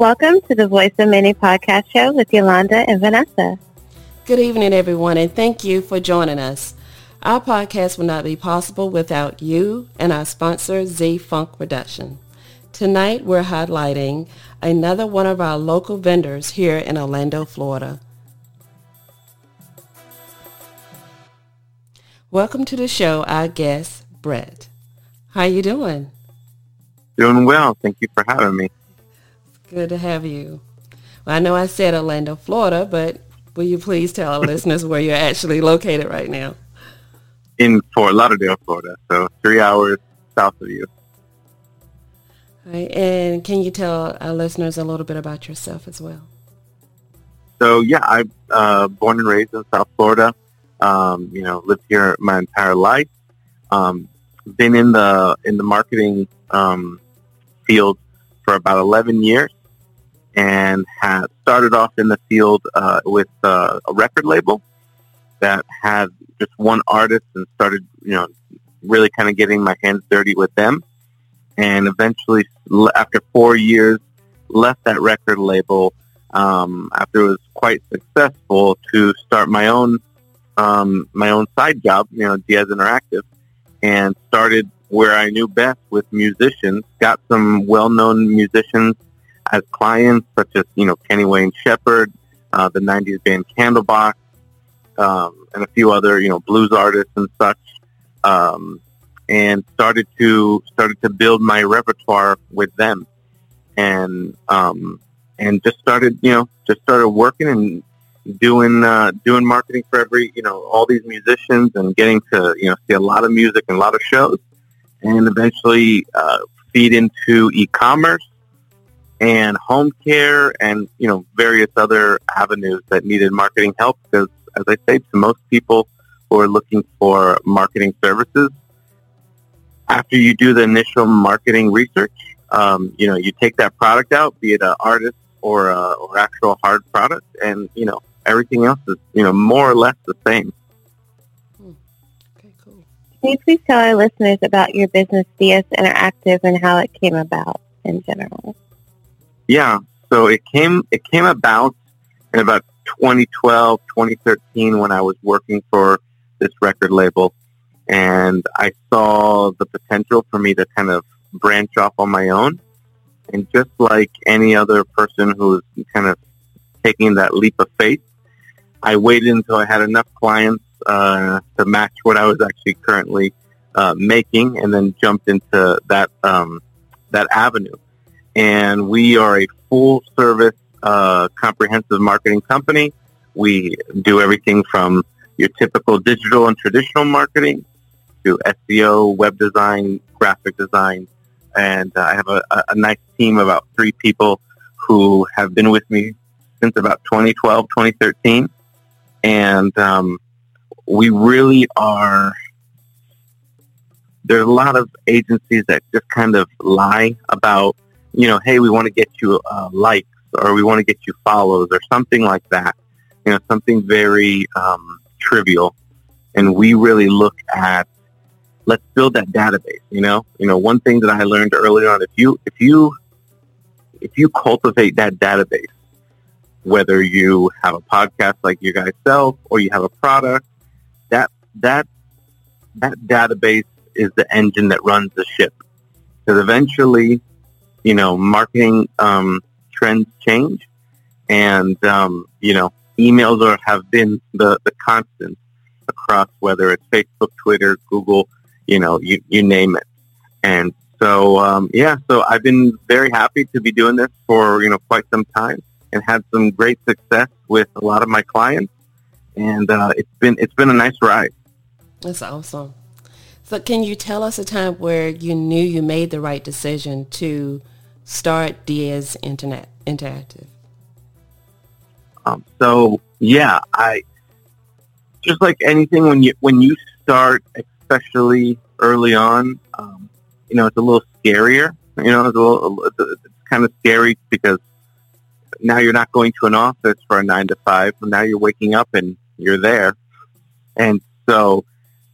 Welcome to the Voice of Many podcast show with Yolanda and Vanessa. Good evening, everyone, and thank you for joining us. Our podcast would not be possible without you and our sponsor, Z Funk Production. Tonight, we're highlighting another one of our local vendors here in Orlando, Florida. Welcome to the show, our guest, Brett. How you doing? Doing well. Thank you for having me. Good to have you. Well, I know I said Orlando, Florida, but will you please tell our listeners where you're actually located right now? In Fort Lauderdale, Florida, so three hours south of you. All right, and can you tell our listeners a little bit about yourself as well? So yeah, I'm uh, born and raised in South Florida. Um, you know, lived here my entire life. Um, been in the in the marketing um, field for about 11 years and had started off in the field uh, with uh, a record label that had just one artist and started, you know, really kind of getting my hands dirty with them. And eventually, after four years, left that record label um, after it was quite successful to start my own um, my own side job, you know, Diaz Interactive, and started where I knew best with musicians. Got some well-known musicians as clients, such as you know Kenny Wayne Shepherd, uh, the '90s band Candlebox, um, and a few other you know blues artists and such. Um, and started to started to build my repertoire with them, and um, and just started you know just started working and doing uh, doing marketing for every you know all these musicians and getting to you know see a lot of music and a lot of shows, and eventually uh, feed into e-commerce and home care and you know various other avenues that needed marketing help because as I say to most people who are looking for marketing services, after you do the initial marketing research, um, you know you take that product out, be it an artist or a, or actual hard product, and you know everything else is you know more or less the same. Hmm. Okay, cool. Can you please tell our listeners about your business, Diaz Interactive, and how it came about in general? Yeah, so it came it came about in about 2012, 2013 when I was working for this record label, and I saw the potential for me to kind of branch off on my own. And just like any other person who's kind of taking that leap of faith, I waited until I had enough clients uh, to match what I was actually currently uh, making, and then jumped into that um, that avenue and we are a full service uh, comprehensive marketing company. We do everything from your typical digital and traditional marketing to SEO, web design, graphic design, and uh, I have a, a, nice team of about three people who have been with me since about 2012, 2013, and um, we really are. There's a lot of agencies that just kind of lie about you know, hey, we want to get you uh, likes or we want to get you follows or something like that. You know, something very um, trivial. And we really look at let's build that database. You know, you know, one thing that I learned early on if you if you if you cultivate that database, whether you have a podcast like you guys sell or you have a product, that that that database is the engine that runs the ship. Because eventually you know, marketing um, trends change, and um, you know, emails are have been the the constant across whether it's Facebook, Twitter, Google, you know, you you name it. And so, um, yeah, so I've been very happy to be doing this for you know quite some time, and had some great success with a lot of my clients, and uh, it's been it's been a nice ride. That's awesome. So can you tell us a time where you knew you made the right decision to start Diaz Internet Interactive? Um, so yeah, I just like anything when you when you start, especially early on, um, you know, it's a little scarier. You know, it's a little it's kind of scary because now you're not going to an office for a nine to five. Now you're waking up and you're there, and so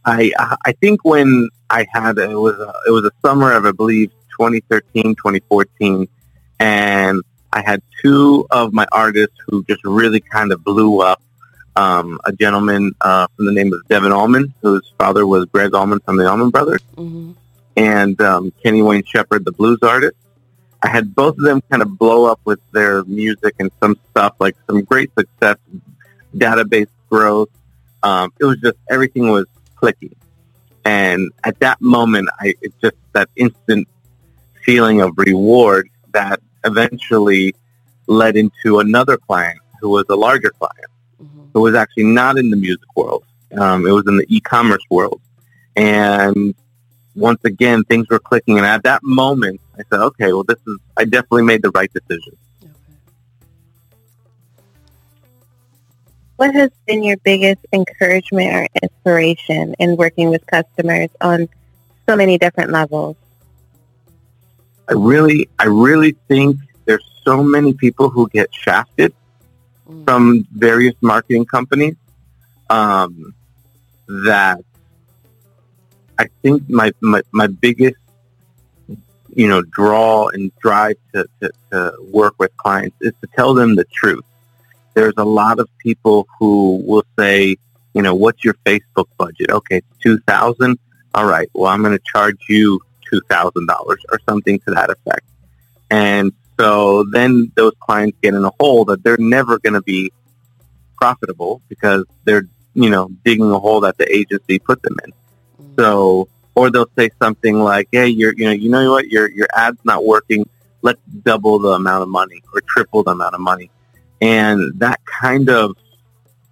I I think when I had it was a, it was a summer of I believe 2013, 2014, and I had two of my artists who just really kind of blew up. Um, a gentleman uh, from the name of Devon Allman, whose father was Gregg Allman from the Allman Brothers, mm-hmm. and um, Kenny Wayne Shepherd, the blues artist. I had both of them kind of blow up with their music and some stuff, like some great success, database growth. Um, it was just everything was clicking, and at that moment, I it just that instant feeling of reward that eventually led into another client who was a larger client, mm-hmm. who was actually not in the music world. Um, it was in the e-commerce world, and once again, things were clicking. And at that moment, I said, okay, well, this is, I definitely made the right decision. What has been your biggest encouragement or inspiration in working with customers on so many different levels? I really, I really think there's so many people who get shafted mm. from various marketing companies um, that I think my, my, my biggest, you know, draw and drive to, to, to work with clients is to tell them the truth. There's a lot of people who will say, you know, what's your Facebook budget? Okay, it's 2000 All right, well, I'm going to charge you $2,000 or something to that effect. And so then those clients get in a hole that they're never going to be profitable because they're, you know, digging a hole that the agency put them in. Mm. So, or they'll say something like, "Hey, you're, you know, you know what, your your ad's not working. Let's double the amount of money or triple the amount of money." And that kind of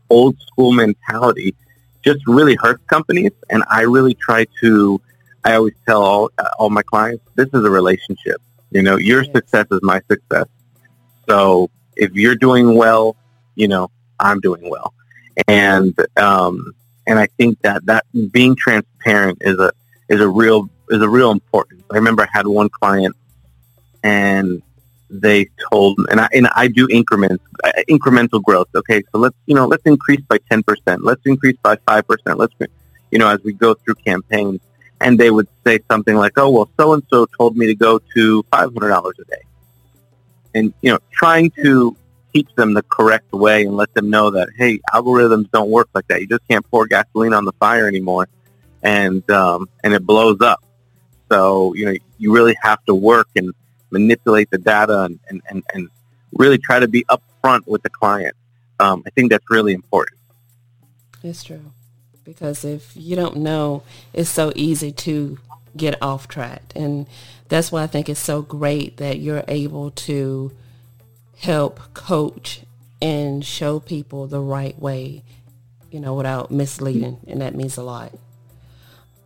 old school mentality just really hurts companies. And I really try to, I always tell all, all my clients, this is a relationship. You know, your success is my success. So if you're doing well, you know, I'm doing well. And, um, and I think that that being transparent is a is a real is a real importance. I remember I had one client, and they told and I and I do increments uh, incremental growth. Okay, so let's you know let's increase by ten percent. Let's increase by five percent. Let's you know as we go through campaigns, and they would say something like, "Oh well, so and so told me to go to five hundred dollars a day," and you know trying to teach them the correct way and let them know that hey, algorithms don't work like that. You just can't pour gasoline on the fire anymore, and um, and it blows up. So you know you really have to work and manipulate the data and and, and, and really try to be upfront with the client. Um, I think that's really important. It's true because if you don't know, it's so easy to get off track, and that's why I think it's so great that you're able to help coach and show people the right way, you know, without misleading, and that means a lot.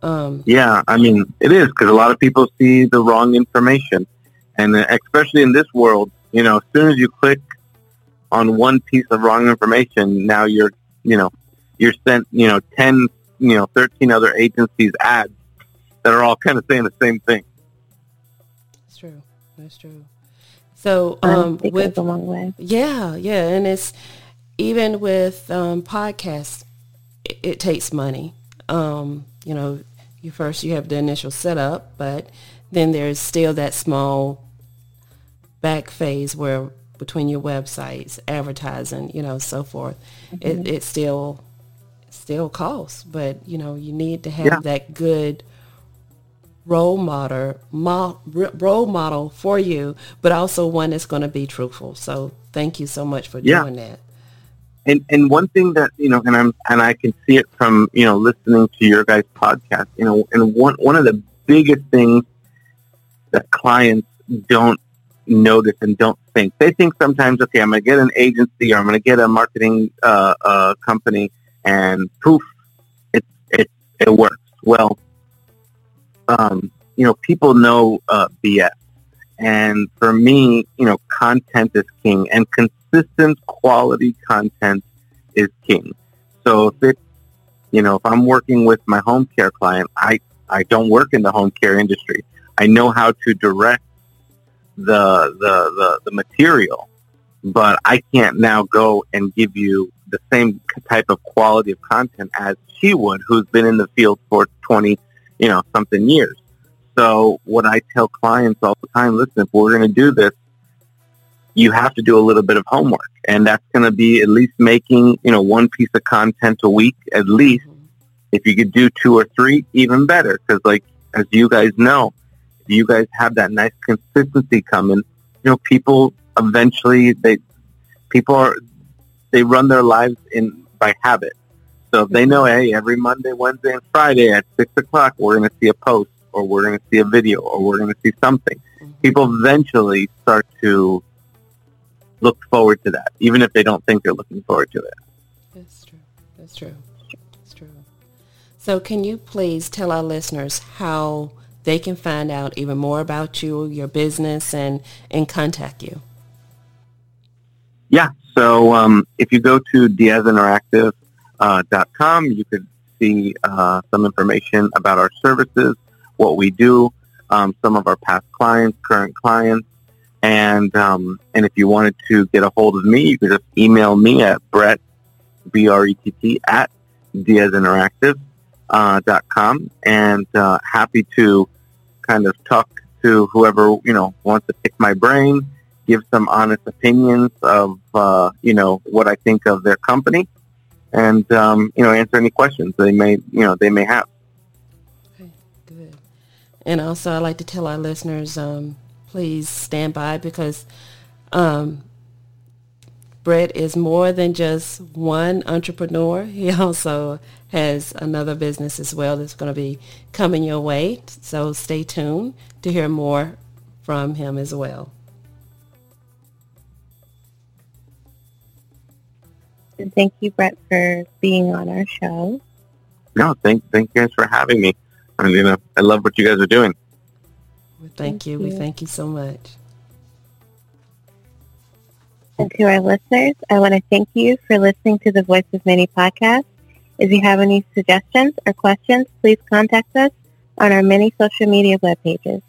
Um, yeah, I mean, it is because a lot of people see the wrong information, and especially in this world, you know, as soon as you click on one piece of wrong information, now you're, you know, you're sent, you know, ten, you know, thirteen other agencies ads that are all kind of saying the same thing. That's true. That's true. So um, with a long way. Yeah, yeah, and it's even with um, podcasts, it, it, takes money. Um, you know, you first you have the initial setup, but then there's still that small back phase where between your websites, advertising, you know, so forth. Mm-hmm. It, it still still costs, but you know, you need to have yeah. that good role model, mo- role model for you, but also one that's going to be truthful. So thank you so much for yeah. doing that. And and one thing that you know, and I'm and I can see it from you know listening to your guys' podcast. You know, and one one of the biggest things that clients don't notice and don't think. They think sometimes, okay, I'm going to get an agency or I'm going to get a marketing uh, uh, company, and poof, it it it works. Well, um, you know, people know uh, BS. And for me, you know, content is king and consistent quality content is king. So if it's, you know, if I'm working with my home care client, I, I don't work in the home care industry. I know how to direct the, the, the, the material, but I can't now go and give you the same type of quality of content as she would, who's been in the field for 20, you know, something years. So what I tell clients all the time, listen, if we're going to do this, you have to do a little bit of homework. And that's going to be at least making, you know, one piece of content a week at least. Mm-hmm. If you could do two or three, even better. Because like, as you guys know, you guys have that nice consistency coming, you know, people eventually, they, people are, they run their lives in by habit. So if they know, hey, every Monday, Wednesday, and Friday at 6 o'clock, we're going to see a post or we're going to see a video or we're going to see something, mm-hmm. people eventually start to look forward to that, even if they don't think they're looking forward to it. That's true. That's true. That's true. So can you please tell our listeners how they can find out even more about you, your business, and, and contact you? Yeah. So um, if you go to diazinteractive.com, uh, you could see uh, some information about our services, what we do, um, some of our past clients, current clients, and um, and if you wanted to get a hold of me, you can just email me at Brett B R E T T at diazinteractive uh, dot com, and uh, happy to kind of talk to whoever you know wants to pick my brain, give some honest opinions of uh, you know what I think of their company, and um, you know answer any questions they may you know they may have. Okay, good. And also, I'd like to tell our listeners, um, please stand by because um, Brett is more than just one entrepreneur. He also has another business as well that's going to be coming your way. So stay tuned to hear more from him as well. thank you, Brett, for being on our show. No, thank thank you guys for having me. I mean, you know, I love what you guys are doing. Well, thank, thank you. you. We thank you so much. And to our listeners, I want to thank you for listening to the Voice of Many podcast. If you have any suggestions or questions, please contact us on our many social media web pages.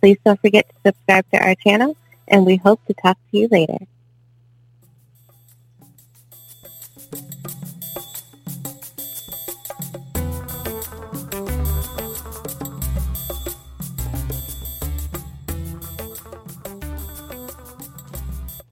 Please don't forget to subscribe to our channel, and we hope to talk to you later.